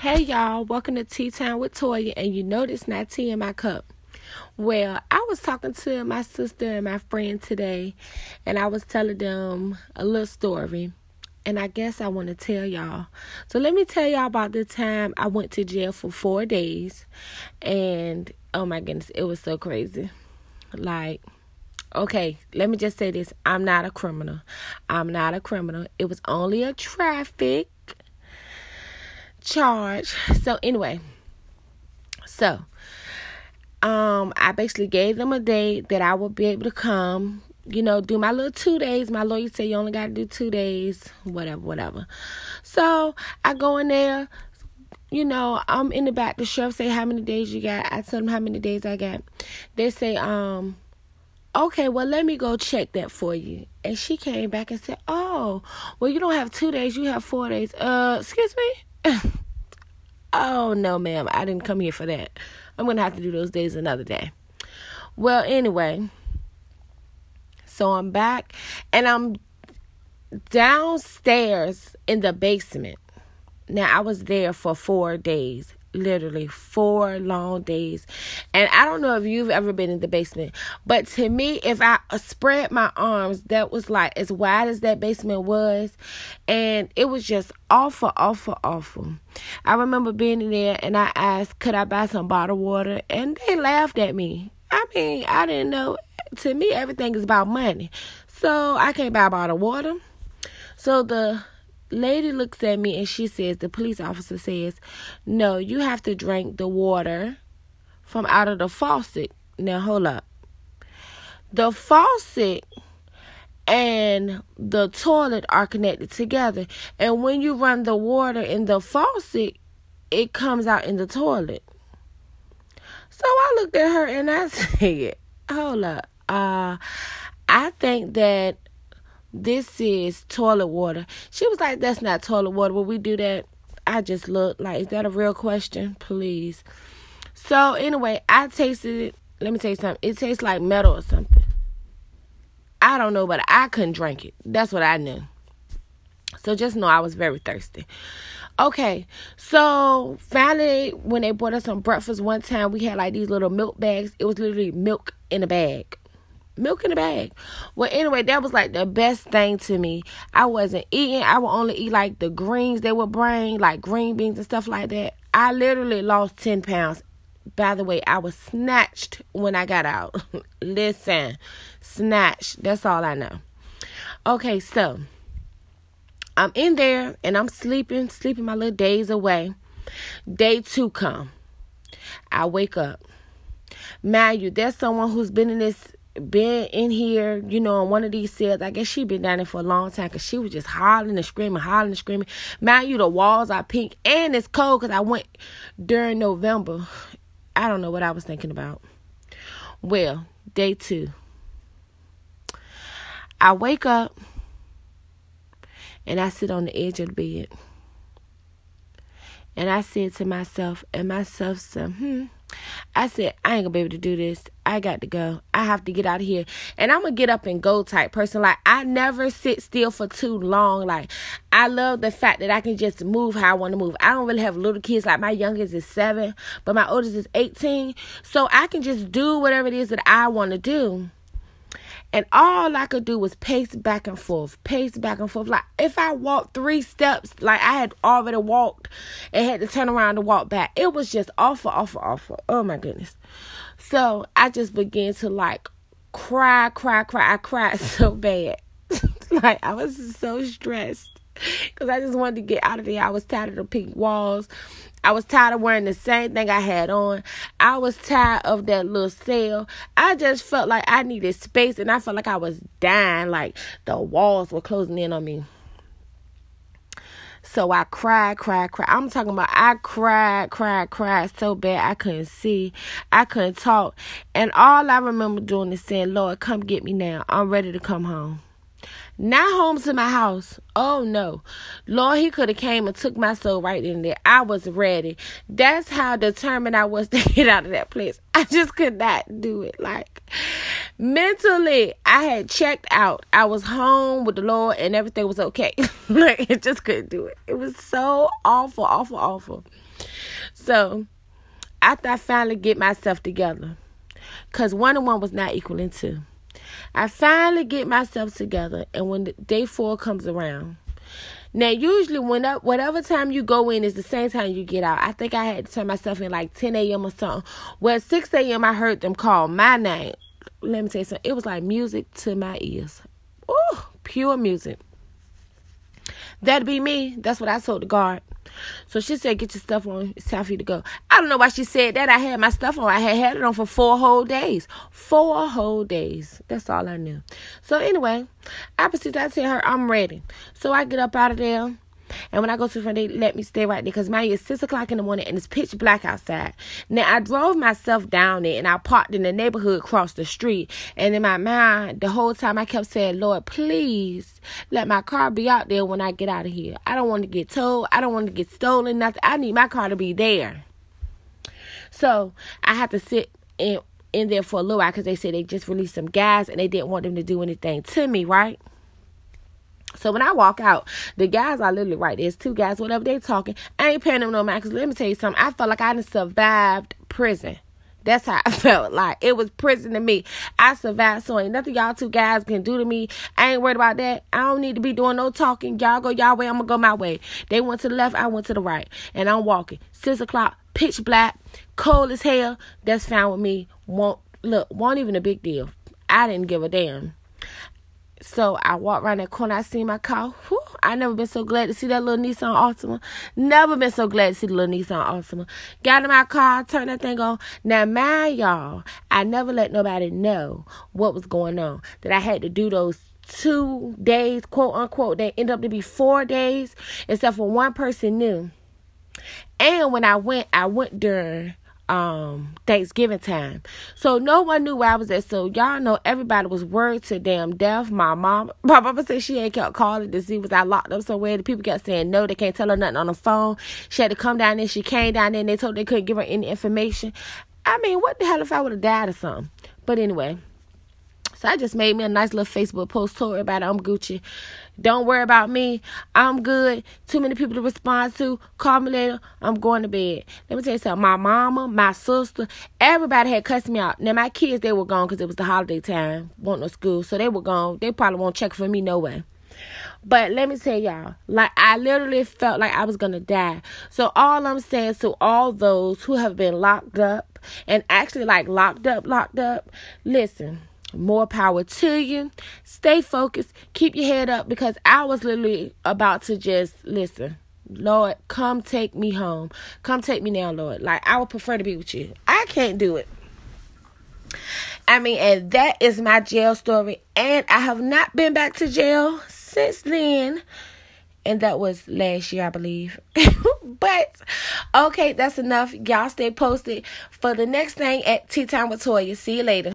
Hey y'all, welcome to Tea Time with Toya, and you know this not tea in my cup. Well, I was talking to my sister and my friend today, and I was telling them a little story, and I guess I want to tell y'all. So let me tell y'all about the time I went to jail for four days, and oh my goodness, it was so crazy. Like, okay, let me just say this: I'm not a criminal. I'm not a criminal. It was only a traffic charge. So anyway, so um I basically gave them a date that I would be able to come, you know, do my little two days. My lawyer said you only gotta do two days, whatever, whatever. So I go in there, you know, I'm in the back. The sheriff say how many days you got. I tell them how many days I got. They say, um, okay, well let me go check that for you. And she came back and said, Oh, well you don't have two days, you have four days. Uh, excuse me? oh no, ma'am, I didn't come here for that. I'm gonna have to do those days another day. Well, anyway, so I'm back and I'm downstairs in the basement. Now I was there for four days literally four long days. And I don't know if you've ever been in the basement, but to me, if I spread my arms, that was like as wide as that basement was. And it was just awful, awful, awful. I remember being in there and I asked, could I buy some bottled water? And they laughed at me. I mean, I didn't know. To me, everything is about money. So I can't buy bottled water. So the lady looks at me and she says, the police officer says, no, you have to drink the water from out of the faucet. Now, hold up. The faucet and the toilet are connected together. And when you run the water in the faucet, it comes out in the toilet. So I looked at her and I said, hold up. Uh, I think that this is toilet water. She was like, That's not toilet water. Will we do that? I just looked like, Is that a real question? Please. So, anyway, I tasted it. Let me tell you something. It tastes like metal or something. I don't know, but I couldn't drink it. That's what I knew. So, just know I was very thirsty. Okay, so finally, when they brought us some breakfast one time, we had like these little milk bags. It was literally milk in a bag milk in a bag. Well, anyway, that was like the best thing to me. I wasn't eating. I would only eat like the greens they would bring, like green beans and stuff like that. I literally lost 10 pounds. By the way, I was snatched when I got out. Listen, snatched. That's all I know. Okay, so I'm in there and I'm sleeping, sleeping my little days away. Day two come. I wake up. Mind you, there's someone who's been in this been in here, you know, on one of these cells. I guess she been down there for a long time because she was just hollering and screaming, hollering and screaming. Mind you, the walls are pink and it's cold because I went during November. I don't know what I was thinking about. Well, day two. I wake up and I sit on the edge of the bed. And I said to myself, and myself said, hmm, I said, I ain't gonna be able to do this. I got to go. I have to get out of here. And I'm a get up and go type person. Like, I never sit still for too long. Like, I love the fact that I can just move how I want to move. I don't really have little kids. Like, my youngest is seven, but my oldest is 18. So I can just do whatever it is that I want to do. And all I could do was pace back and forth, pace back and forth. Like if I walked three steps, like I had already walked and had to turn around to walk back. It was just awful, awful, awful. Oh my goodness. So I just began to like cry, cry, cry. I cried so bad. like I was so stressed because I just wanted to get out of there. I was tired of the pink walls. I was tired of wearing the same thing I had on. I was tired of that little cell. I just felt like I needed space and I felt like I was dying, like the walls were closing in on me. So I cried, cried, cried. I'm talking about I cried, cried, cried so bad I couldn't see. I couldn't talk. And all I remember doing is saying, Lord, come get me now. I'm ready to come home. Not home to my house. Oh no. Lord, he could have came and took my soul right in there. I was ready. That's how determined I was to get out of that place. I just could not do it. Like mentally, I had checked out. I was home with the Lord and everything was okay. like it just couldn't do it. It was so awful, awful, awful. So after I finally get myself together, because one and one was not equaling two. I finally get myself together, and when day four comes around, now usually when up, whatever time you go in is the same time you get out. I think I had to turn myself in like 10 a.m. or something. Well, 6 a.m. I heard them call my name. Let me tell you something. It was like music to my ears. Oh, pure music. That'd be me. That's what I told the guard. So she said, Get your stuff on. It's time for you to go. I don't know why she said that. I had my stuff on. I had had it on for four whole days. Four whole days. That's all I knew. So anyway, I proceeded to tell her I'm ready. So I get up out of there. And when I go to the front, they let me stay right there because my it's six o'clock in the morning and it's pitch black outside. Now I drove myself down there and I parked in the neighborhood across the street. And in my mind, the whole time I kept saying, Lord, please let my car be out there when I get out of here. I don't want to get towed. I don't want to get stolen. Nothing. I need my car to be there. So I had to sit in in there for a little while because they said they just released some guys and they didn't want them to do anything to me, right? So when I walk out, the guys are literally right. There's two guys, whatever they talking. I ain't paying them no mind. Cause let me tell you something. I felt like I done survived prison. That's how I felt like. It was prison to me. I survived, so ain't nothing y'all two guys can do to me. I ain't worried about that. I don't need to be doing no talking. Y'all go y'all way, I'm gonna go my way. They went to the left, I went to the right. And I'm walking. Six o'clock, pitch black, cold as hell. That's fine with me. Won't look, won't even a big deal. I didn't give a damn. So I walk around that corner. I see my car. Whew, I never been so glad to see that little Nissan Altima. Never been so glad to see the little Nissan Altima. Got in my car, turned that thing on. Now, mind y'all, I never let nobody know what was going on. That I had to do those two days, quote unquote. They end up to be four days, except for one person knew. And when I went, I went during um Thanksgiving time. So no one knew where I was at. So y'all know everybody was worried to damn death. My mom my mama said she ain't kept calling to see was I locked up somewhere. The people kept saying no, they can't tell her nothing on the phone. She had to come down there. She came down there and they told they couldn't give her any information. I mean, what the hell if I would have died or something? But anyway. So I just made me a nice little Facebook post told everybody I'm Gucci. Don't worry about me. I'm good. Too many people to respond to. Call me later. I'm going to bed. Let me tell you something. My mama, my sister, everybody had cussed me out. Now my kids, they were gone because it was the holiday time. Want no school. So they were gone. They probably won't check for me no way. But let me tell y'all, like I literally felt like I was gonna die. So all I'm saying to all those who have been locked up and actually like locked up, locked up, listen more power to you. Stay focused. Keep your head up because I was literally about to just listen. Lord, come take me home. Come take me now, Lord. Like, I would prefer to be with you. I can't do it. I mean, and that is my jail story. And I have not been back to jail since then. And that was last year, I believe. but okay, that's enough. Y'all stay posted for the next thing at Tea Time with Toya. See you later.